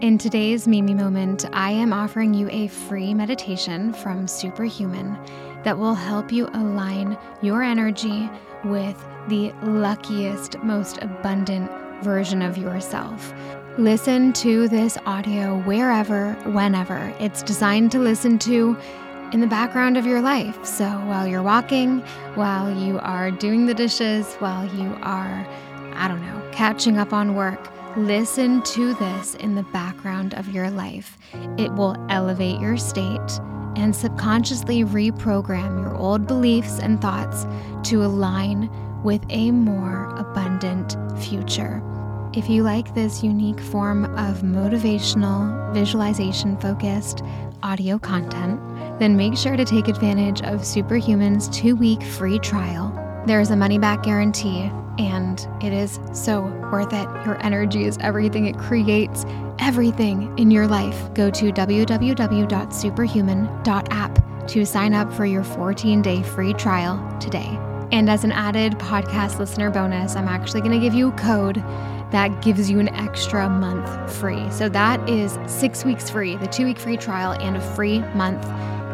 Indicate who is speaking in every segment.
Speaker 1: In today's Mimi Moment, I am offering you a free meditation from Superhuman that will help you align your energy with the luckiest, most abundant version of yourself. Listen to this audio wherever, whenever. It's designed to listen to in the background of your life. So while you're walking, while you are doing the dishes, while you are, I don't know, catching up on work, listen to this in the background of your life. It will elevate your state and subconsciously reprogram your old beliefs and thoughts to align with a more abundant future. If you like this unique form of motivational, visualization focused audio content, then make sure to take advantage of Superhuman's two week free trial. There is a money back guarantee, and it is so worth it. Your energy is everything, it creates everything in your life. Go to www.superhuman.app to sign up for your 14 day free trial today. And as an added podcast listener bonus, I'm actually going to give you a code that gives you an extra month free. So that is six weeks free, the two week free trial, and a free month.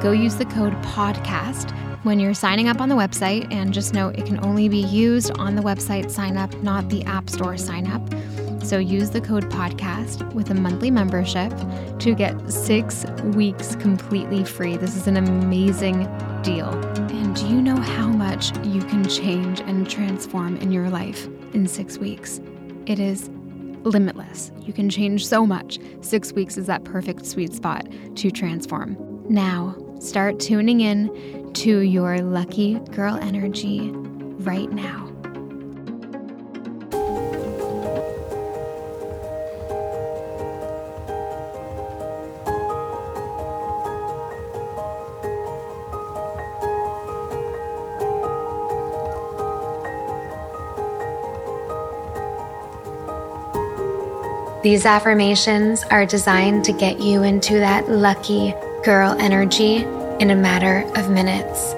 Speaker 1: Go use the code PODCAST when you're signing up on the website. And just note it can only be used on the website sign up, not the App Store sign up. So use the code PODCAST with a monthly membership to get six weeks completely free. This is an amazing deal. And do you know how much you can change and transform in your life in six weeks? It is limitless. You can change so much. Six weeks is that perfect sweet spot to transform. Now, start tuning in to your lucky girl energy right now.
Speaker 2: These affirmations are designed to get you into that lucky girl energy in a matter of minutes.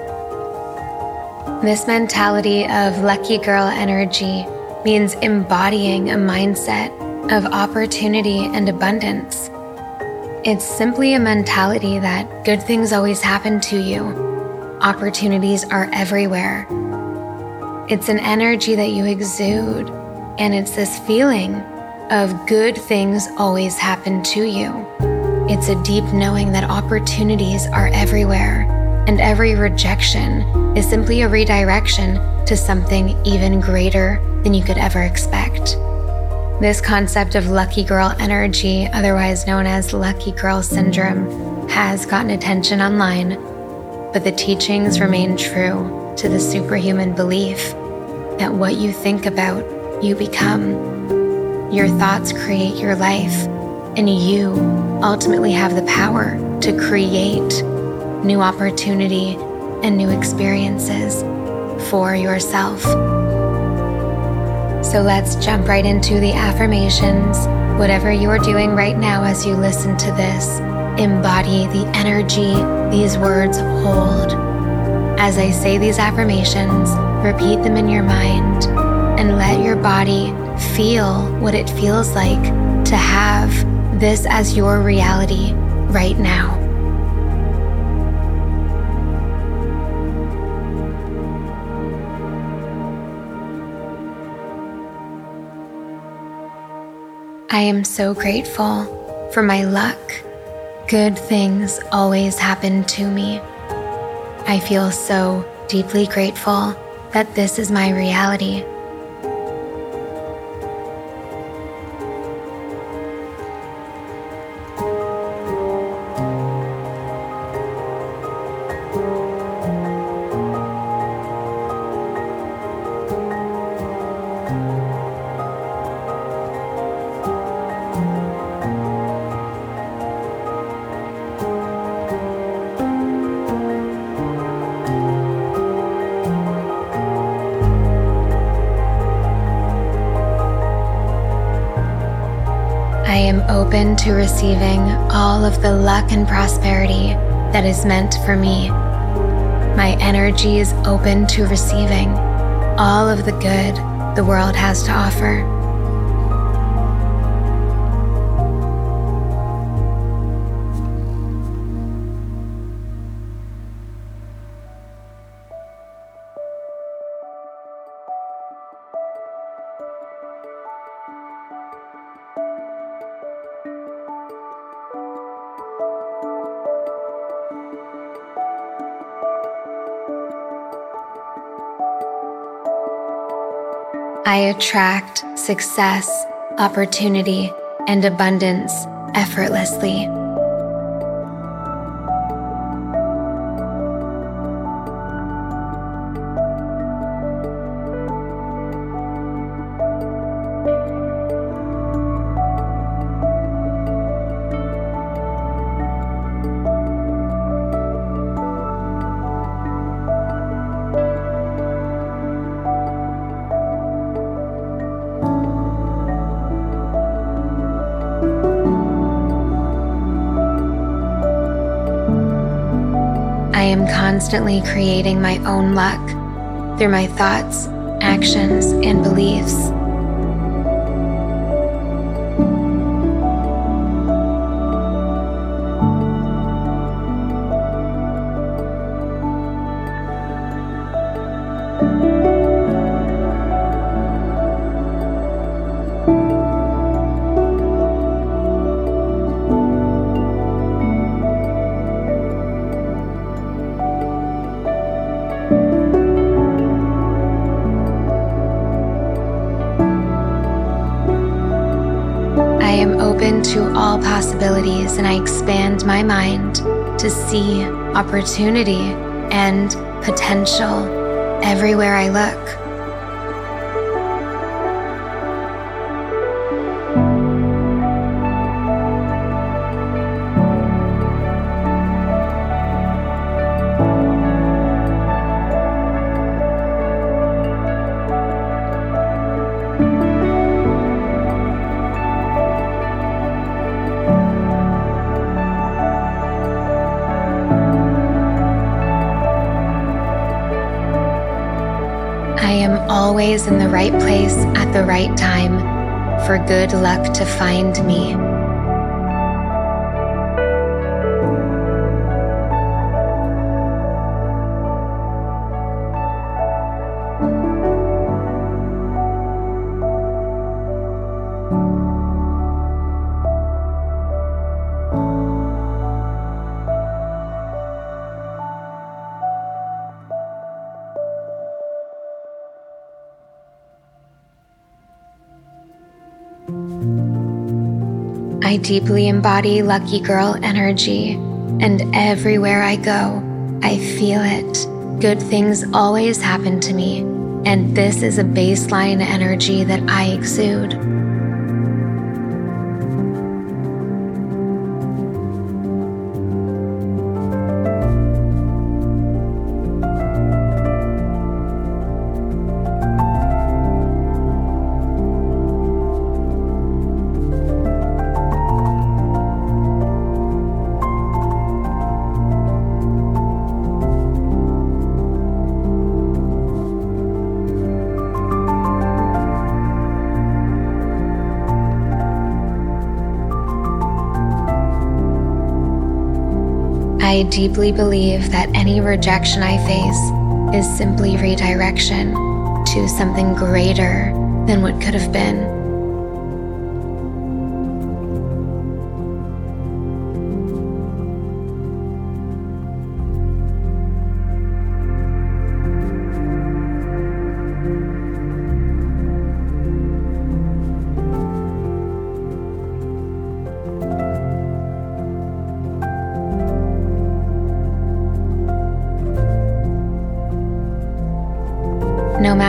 Speaker 2: This mentality of lucky girl energy means embodying a mindset of opportunity and abundance. It's simply a mentality that good things always happen to you, opportunities are everywhere. It's an energy that you exude, and it's this feeling of good things always happen to you. It's a deep knowing that opportunities are everywhere, and every rejection is simply a redirection to something even greater than you could ever expect. This concept of lucky girl energy, otherwise known as lucky girl syndrome, has gotten attention online, but the teachings remain true to the superhuman belief that what you think about, you become. Your thoughts create your life, and you ultimately have the power to create new opportunity and new experiences for yourself. So let's jump right into the affirmations. Whatever you are doing right now as you listen to this, embody the energy these words hold. As I say these affirmations, repeat them in your mind and let your body feel what it feels like to have this as your reality right now. I am so grateful for my luck. Good things always happen to me. I feel so deeply grateful that this is my reality. To receiving all of the luck and prosperity that is meant for me. My energy is open to receiving all of the good the world has to offer. I attract success, opportunity, and abundance effortlessly. Constantly creating my own luck through my thoughts, actions, and beliefs. To all possibilities and I expand my mind to see opportunity and potential everywhere I look. Always in the right place at the right time for good luck to find me. Deeply embody lucky girl energy, and everywhere I go, I feel it. Good things always happen to me, and this is a baseline energy that I exude. Deeply believe that any rejection I face is simply redirection to something greater than what could have been.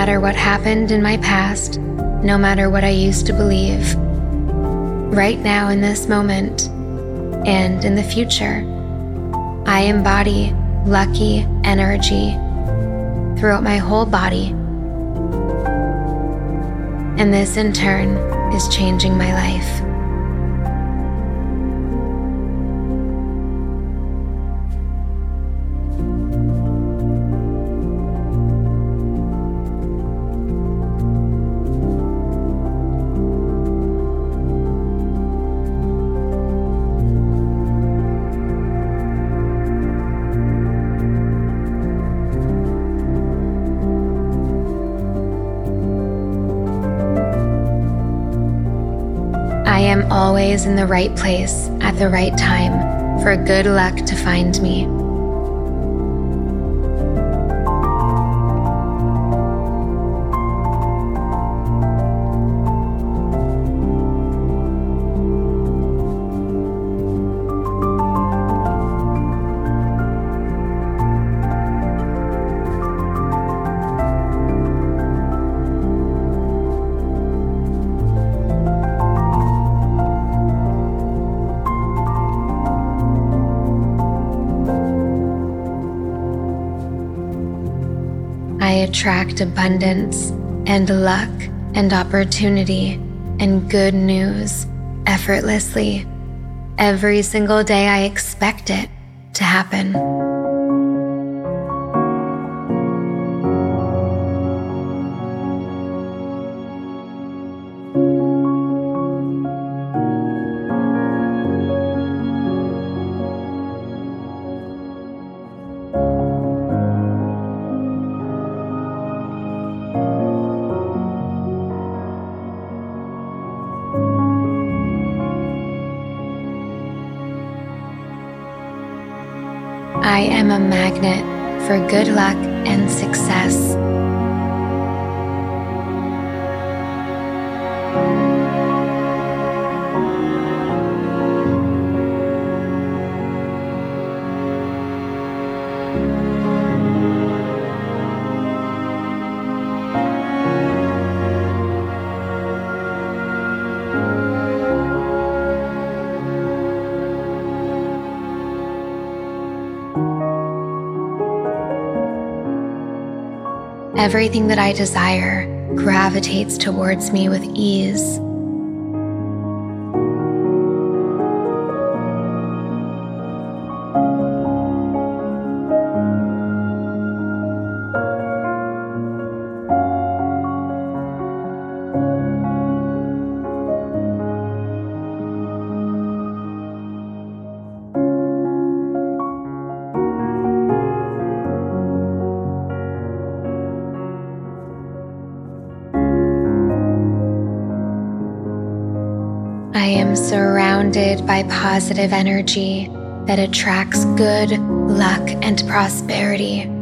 Speaker 2: Matter what happened in my past, no matter what I used to believe, right now in this moment and in the future, I embody lucky energy throughout my whole body. And this in turn is changing my life. Always in the right place at the right time for good luck to find me. Attract abundance and luck and opportunity and good news effortlessly. Every single day, I expect it to happen. A magnet for good luck and success. Everything that I desire gravitates towards me with ease. Surrounded by positive energy that attracts good luck and prosperity.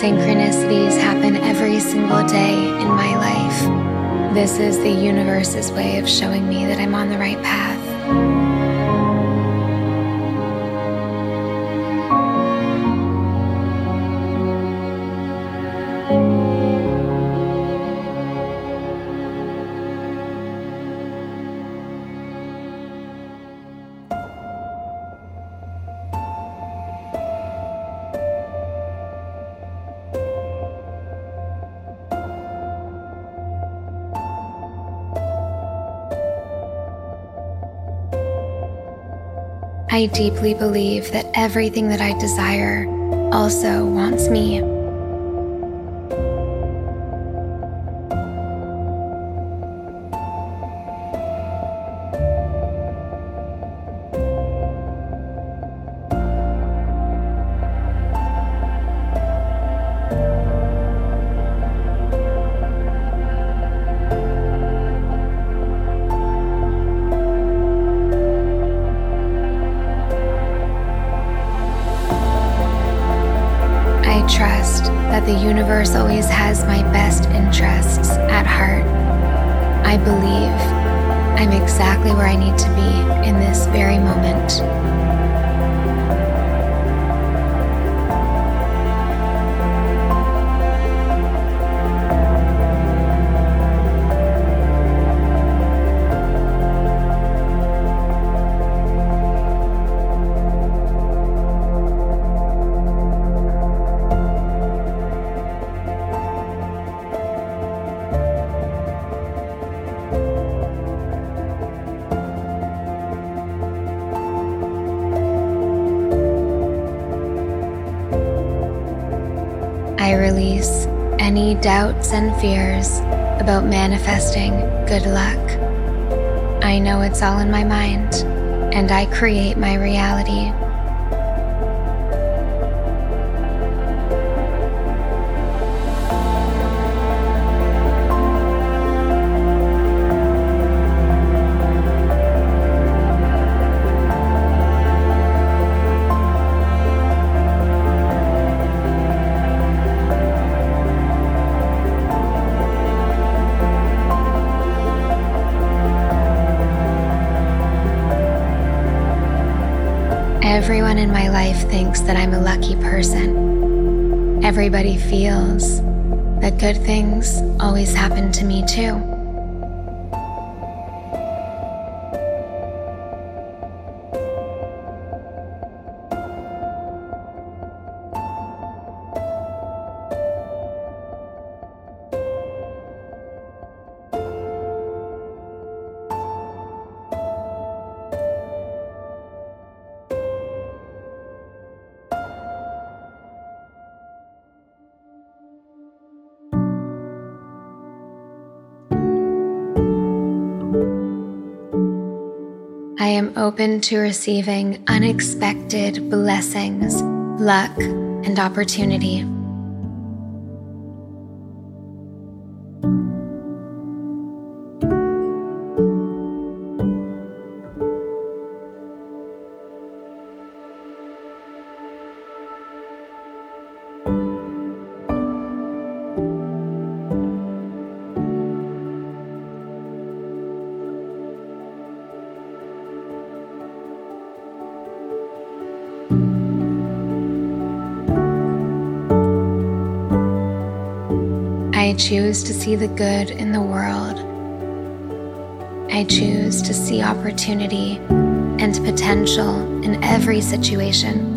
Speaker 2: Synchronicities happen every single day in my life. This is the universe's way of showing me that I'm on the right path. I deeply believe that everything that I desire also wants me. Exactly where I need to be in this very moment. And fears about manifesting good luck. I know it's all in my mind, and I create my reality. Thinks that I'm a lucky person. Everybody feels that good things always happen to me too. Am open to receiving unexpected blessings, luck, and opportunity. Choose to see the good in the world. I choose to see opportunity and potential in every situation.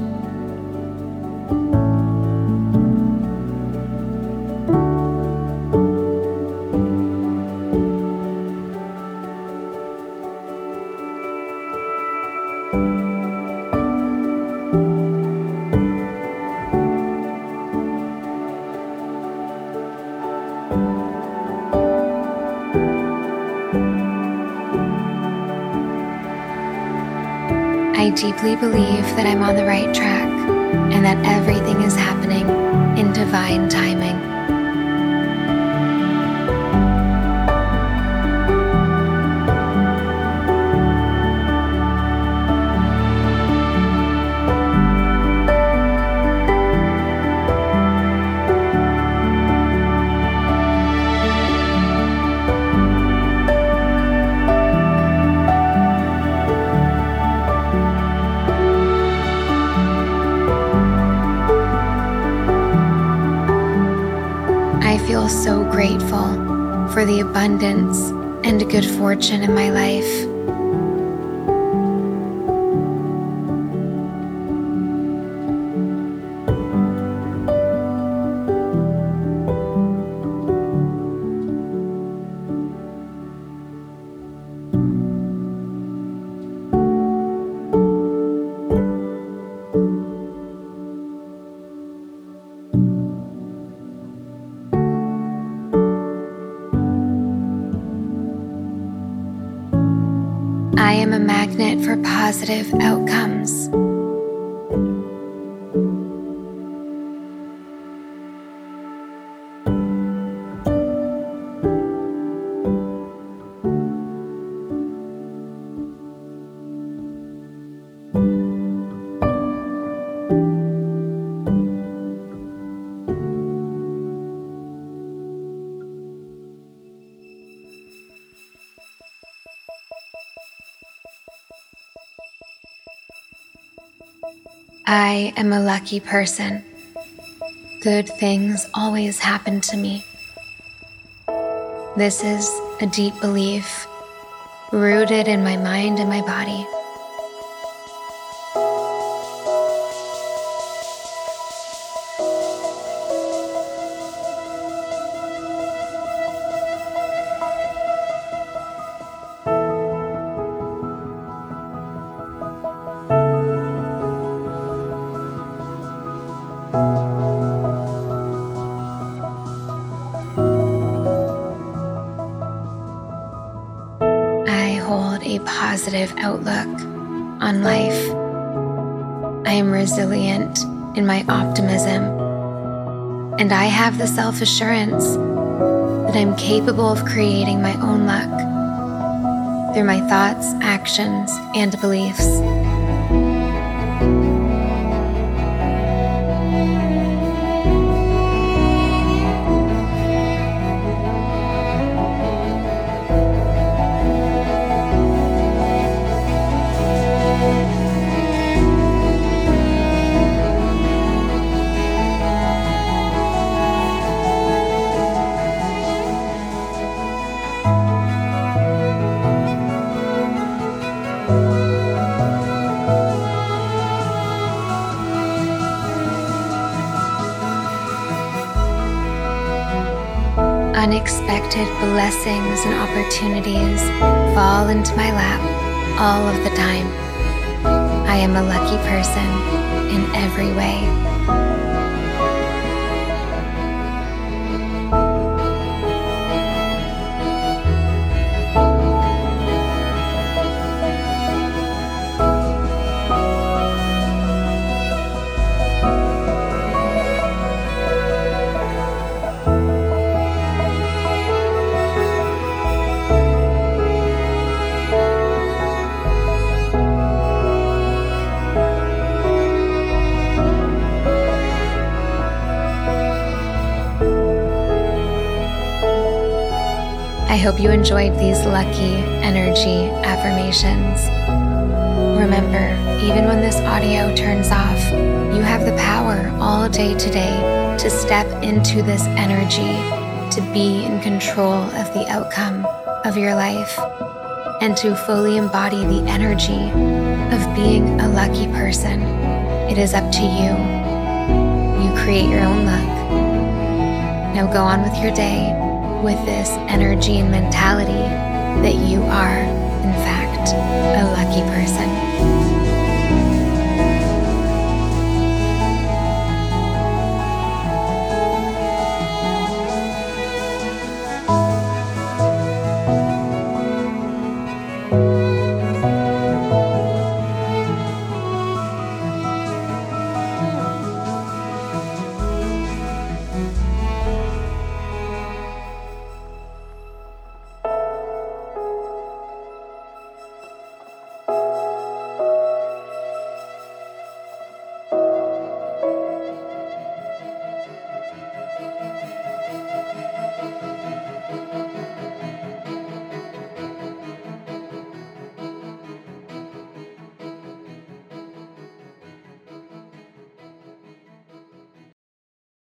Speaker 2: Deeply believe that I'm on the right track and that everything is happening in divine timing. Grateful for the abundance and good fortune in my life. I am a magnet for positive outcomes. I am a lucky person. Good things always happen to me. This is a deep belief rooted in my mind and my body. I have the self assurance that I'm capable of creating my own luck through my thoughts, actions, and beliefs. Unexpected blessings and opportunities fall into my lap all of the time. I am a lucky person in every way. I hope you enjoyed these lucky energy affirmations. Remember, even when this audio turns off, you have the power all day today to step into this energy, to be in control of the outcome of your life, and to fully embody the energy of being a lucky person. It is up to you. You create your own luck. Now go on with your day with this energy and mentality that you are, in fact, a lucky person.